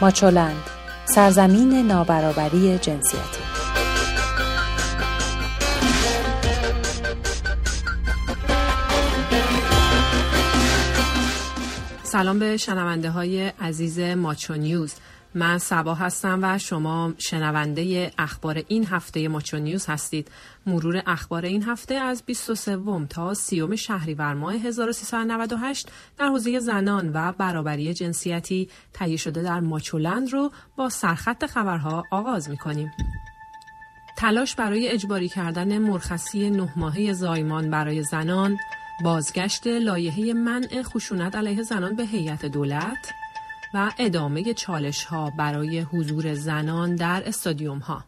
ماچولند سرزمین نابرابری جنسیتی. سلام به شنونده های عزیز ماچو نیوز. من سبا هستم و شما شنونده اخبار این هفته ماچو نیوز هستید مرور اخبار این هفته از 23 تا 30 شهریور ماه 1398 در حوزه زنان و برابری جنسیتی تهیه شده در ماچولند رو با سرخط خبرها آغاز می کنیم. تلاش برای اجباری کردن مرخصی نه ماهه زایمان برای زنان بازگشت لایحه منع خشونت علیه زنان به هیئت دولت و ادامه چالش ها برای حضور زنان در استادیوم ها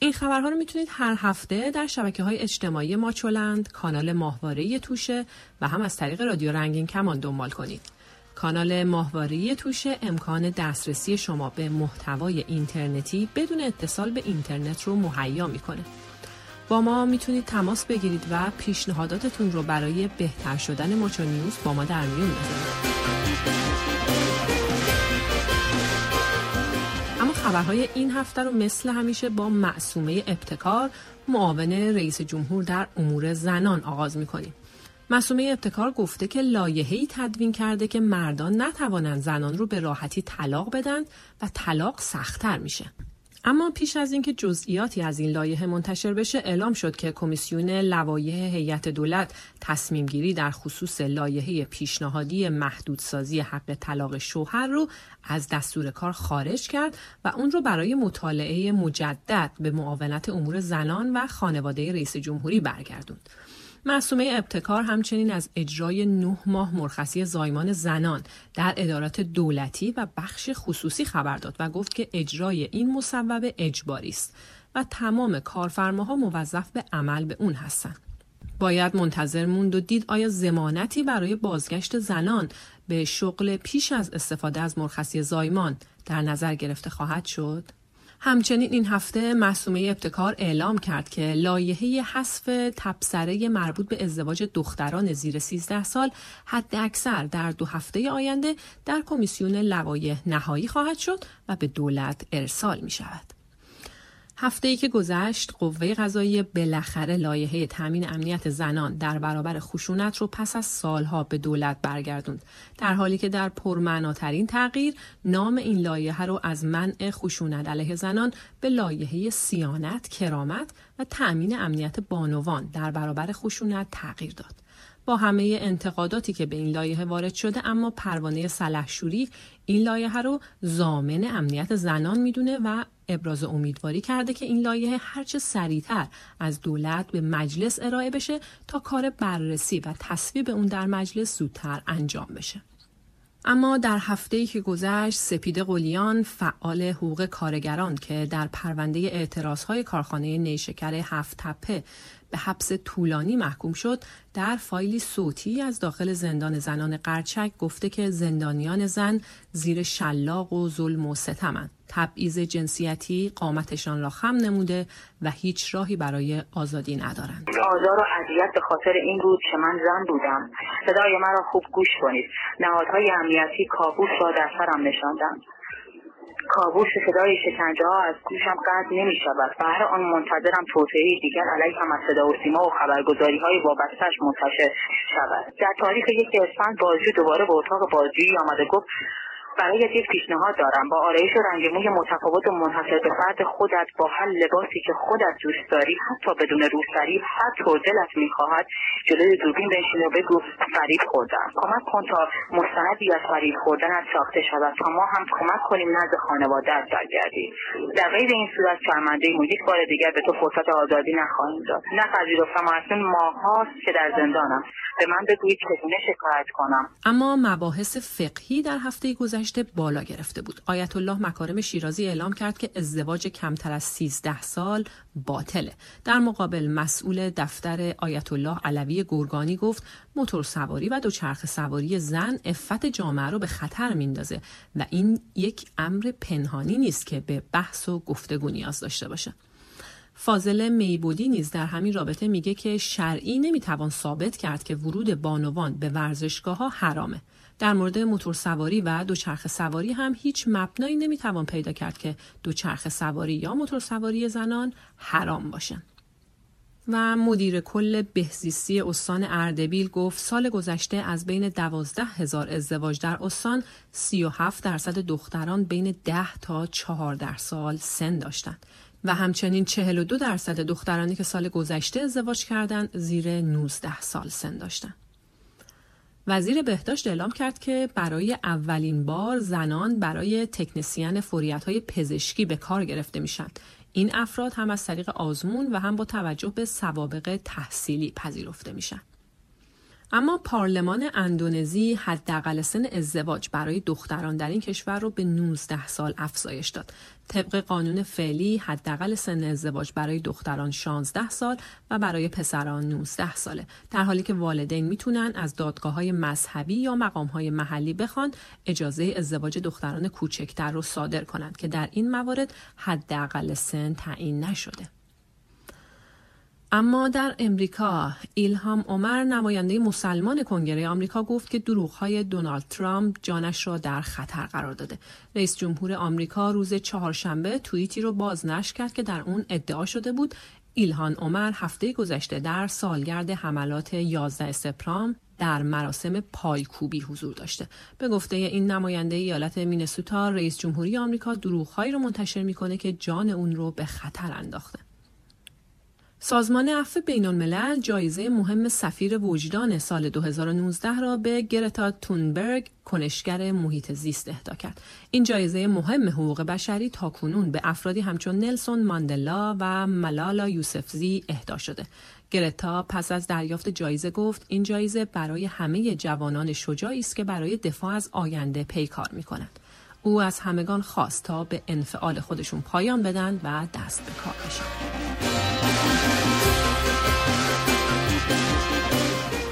این خبرها رو می‌تونید هر هفته در شبکه های اجتماعی ماچولند، کانال ماهواره توشه و هم از طریق رادیو رنگین کمان دنبال کنید. کانال ماهواره توشه امکان دسترسی شما به محتوای اینترنتی بدون اتصال به اینترنت رو مهیا می‌کنه. با ما می‌تونید تماس بگیرید و پیشنهاداتتون رو برای بهتر شدن ماچو نیوز با ما در میون بذارید. اما خبرهای این هفته رو مثل همیشه با معصومه ابتکار معاون رئیس جمهور در امور زنان آغاز می‌کنیم. مسومه ابتکار گفته که لایحه‌ای تدوین کرده که مردان نتوانند زنان رو به راحتی طلاق بدن و طلاق سختتر میشه. اما پیش از اینکه جزئیاتی از این لایحه منتشر بشه اعلام شد که کمیسیون لوایح هیئت دولت تصمیم گیری در خصوص لایحه پیشنهادی محدودسازی حق طلاق شوهر رو از دستور کار خارج کرد و اون رو برای مطالعه مجدد به معاونت امور زنان و خانواده رئیس جمهوری برگردوند. معصومه ابتکار همچنین از اجرای نه ماه مرخصی زایمان زنان در ادارات دولتی و بخش خصوصی خبر داد و گفت که اجرای این مصوبه اجباری است و تمام کارفرماها موظف به عمل به اون هستند. باید منتظر موند و دید آیا زمانتی برای بازگشت زنان به شغل پیش از استفاده از مرخصی زایمان در نظر گرفته خواهد شد؟ همچنین این هفته مسومه ابتکار اعلام کرد که لایحه حذف تبصره مربوط به ازدواج دختران زیر 13 سال حد اکثر در دو هفته آینده در کمیسیون لوایح نهایی خواهد شد و به دولت ارسال می شود. هفته ای که گذشت قوه قضایی بالاخره لایحه تامین امنیت زنان در برابر خشونت رو پس از سالها به دولت برگردوند. در حالی که در پرمعناترین تغییر نام این لایحه رو از منع خشونت علیه زنان به لایحه سیانت کرامت و تأمین امنیت بانوان در برابر خشونت تغییر داد. با همه انتقاداتی که به این لایحه وارد شده اما پروانه سلحشوری این لایحه رو زامن امنیت زنان می‌دونه و ابراز امیدواری کرده که این لایحه هرچه سریعتر از دولت به مجلس ارائه بشه تا کار بررسی و تصویب اون در مجلس زودتر انجام بشه. اما در هفته که گذشت سپید قلیان فعال حقوق کارگران که در پرونده اعتراضهای کارخانه نیشکر هفت تپه به حبس طولانی محکوم شد در فایلی صوتی از داخل زندان زنان قرچک گفته که زندانیان زن زیر شلاق و ظلم و ستمند. تبعیض جنسیتی قامتشان را خم نموده و هیچ راهی برای آزادی ندارند. آزار و اذیت به خاطر این بود که من زن بودم. صدای مرا خوب گوش کنید. نهادهای امنیتی کابوس را در سرم نشاندند کابوس صدای شکنجه ها از گوشم قطع نمی شود و هر آن منتظرم توطعه دیگر علیه هم از صدا و سیما و خبرگزاری های وابستش منتشر شود. در تاریخ یک اسفند بازجو دوباره به اتاق بازجویی آمده گفت برای یک پیشنهاد دارم. با آرایش و رنگ موی متفاوت و منحصر به فرد خودت با هر لباسی که خودت دوست داری حتی بدون روسری حتی دلت می‌خواهد جلوی دوربین بنشین و بگو فریب خوردم. کمک کن تا مستندی از فریب خوردنت ساخته شود تا ما هم کمک کنیم نزد خانوادهات برگردی در غیر این صورت شرمنده یک بار دیگر به تو فرصت آزادی نخواهیم داد. نپذیرفتم و اکنون ماههاست که در زندانم. به من بگویید چگونه شکایت کنم. اما مباحث فقهی در هفته گذشته بالا گرفته بود. آیت الله مکارم شیرازی اعلام کرد که ازدواج کمتر از 13 سال باطله. در مقابل مسئول دفتر آیت الله علوی گرگانی گفت موتور سواری و دوچرخه سواری زن افت جامعه رو به خطر میندازه و این یک امر پنهانی نیست که به بحث و گفتگو نیاز داشته باشه. فاضل میبودی نیز در همین رابطه میگه که شرعی نمی‌توان ثابت کرد که ورود بانوان به ورزشگاه ها حرامه. در مورد موتور سواری و دوچرخه سواری هم هیچ مبنایی نمی‌توان پیدا کرد که دوچرخه سواری یا موتور سواری زنان حرام باشند. و مدیر کل بهزیستی استان اردبیل گفت سال گذشته از بین دوازده هزار ازدواج در استان 37 درصد دختران بین 10 تا 14 سال سن داشتند و همچنین 42 درصد دخترانی که سال گذشته ازدواج کردند زیر 19 سال سن داشتند. وزیر بهداشت اعلام کرد که برای اولین بار زنان برای تکنسیان فوریت های پزشکی به کار گرفته میشن این افراد هم از طریق آزمون و هم با توجه به سوابق تحصیلی پذیرفته میشن. اما پارلمان اندونزی حداقل سن ازدواج برای دختران در این کشور رو به 19 سال افزایش داد. طبق قانون فعلی حداقل سن ازدواج برای دختران 16 سال و برای پسران 19 ساله. در حالی که والدین می‌تونن از دادگاه های مذهبی یا مقام های محلی بخوان اجازه ازدواج دختران کوچکتر رو صادر کنند که در این موارد حداقل سن تعیین نشده. اما در امریکا ایلهام عمر نماینده مسلمان کنگره آمریکا گفت که دروغهای دونالد ترامپ جانش را در خطر قرار داده. رئیس جمهور آمریکا روز چهارشنبه توییتی رو بازنشر کرد که در اون ادعا شده بود ایلهان عمر هفته گذشته در سالگرد حملات 11 سپرام در مراسم پایکوبی حضور داشته. به گفته این نماینده ایالت مینسوتا رئیس جمهوری آمریکا دروغهایی رو منتشر می‌کنه که جان اون رو به خطر انداخته. سازمان عفو بین الملل جایزه مهم سفیر وجدان سال 2019 را به گرتا تونبرگ کنشگر محیط زیست اهدا کرد. این جایزه مهم حقوق بشری تا کنون به افرادی همچون نلسون ماندلا و ملالا یوسفزی اهدا شده. گرتا پس از دریافت جایزه گفت این جایزه برای همه جوانان شجاعی است که برای دفاع از آینده پیکار می کنند. او از همگان خواست تا به انفعال خودشون پایان بدن و دست به کار بشن.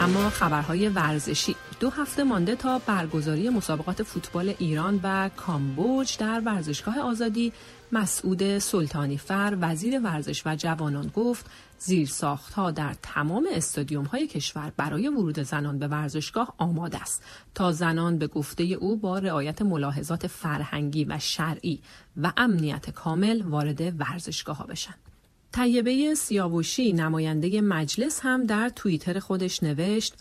اما خبرهای ورزشی دو هفته مانده تا برگزاری مسابقات فوتبال ایران و کامبوج در ورزشگاه آزادی مسعود سلطانی فر وزیر ورزش و جوانان گفت زیر ها در تمام استادیوم های کشور برای ورود زنان به ورزشگاه آماده است تا زنان به گفته او با رعایت ملاحظات فرهنگی و شرعی و امنیت کامل وارد ورزشگاه ها بشن. طیبه سیاوشی نماینده مجلس هم در توییتر خودش نوشت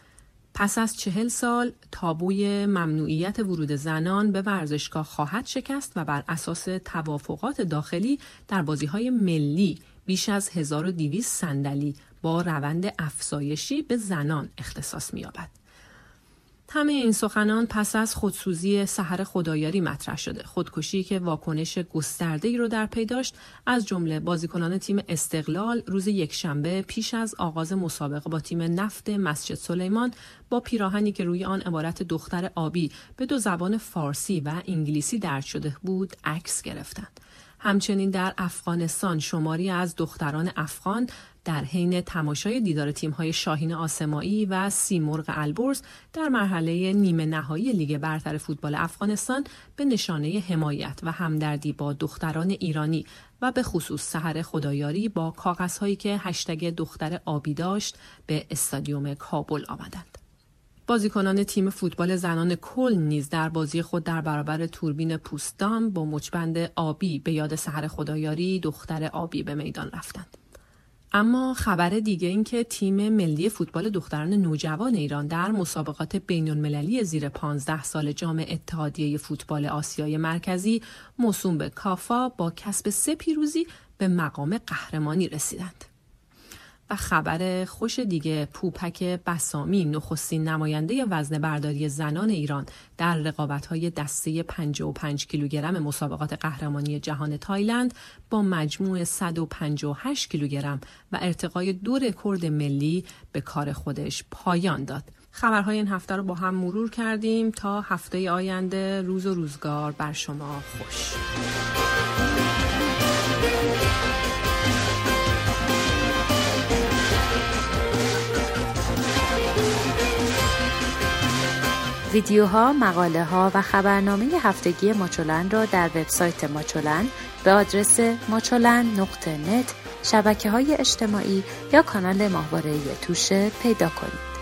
پس از چهل سال تابوی ممنوعیت ورود زنان به ورزشگاه خواهد شکست و بر اساس توافقات داخلی در بازی های ملی بیش از 1200 صندلی با روند افزایشی به زنان اختصاص می‌یابد. همه این سخنان پس از خودسوزی سحر خدایاری مطرح شده. خودکشی که واکنش گسترده ای رو در پی داشت از جمله بازیکنان تیم استقلال روز یکشنبه پیش از آغاز مسابقه با تیم نفت مسجد سلیمان با پیراهنی که روی آن عبارت دختر آبی به دو زبان فارسی و انگلیسی درد شده بود عکس گرفتند. همچنین در افغانستان شماری از دختران افغان در حین تماشای دیدار تیم‌های شاهین آسمایی و سیمرغ البرز در مرحله نیمه نهایی لیگ برتر فوتبال افغانستان به نشانه حمایت و همدردی با دختران ایرانی و به خصوص سحر خدایاری با کاغذهایی که هشتگ دختر آبی داشت به استادیوم کابل آمدند. بازیکنان تیم فوتبال زنان کل نیز در بازی خود در برابر توربین پوستدام با مچبند آبی به یاد سحر خدایاری دختر آبی به میدان رفتند. اما خبر دیگه این که تیم ملی فوتبال دختران نوجوان ایران در مسابقات بین المللی زیر 15 سال جام اتحادیه فوتبال آسیای مرکزی موسوم به کافا با کسب سه پیروزی به مقام قهرمانی رسیدند. خبر خوش دیگه پوپک بسامی نخستین نماینده وزن برداری زنان ایران در رقابت های دسته 55 کیلوگرم مسابقات قهرمانی جهان تایلند با مجموع 158 کیلوگرم و ارتقای دو رکورد ملی به کار خودش پایان داد. خبرهای این هفته رو با هم مرور کردیم تا هفته آینده روز و روزگار بر شما خوش. ویدیوها، مقاله ها و خبرنامه هفتگی ماچولن را در وبسایت ماچولن به آدرس ماچولن نقطه شبکه های اجتماعی یا کانال ماهواره توشه پیدا کنید.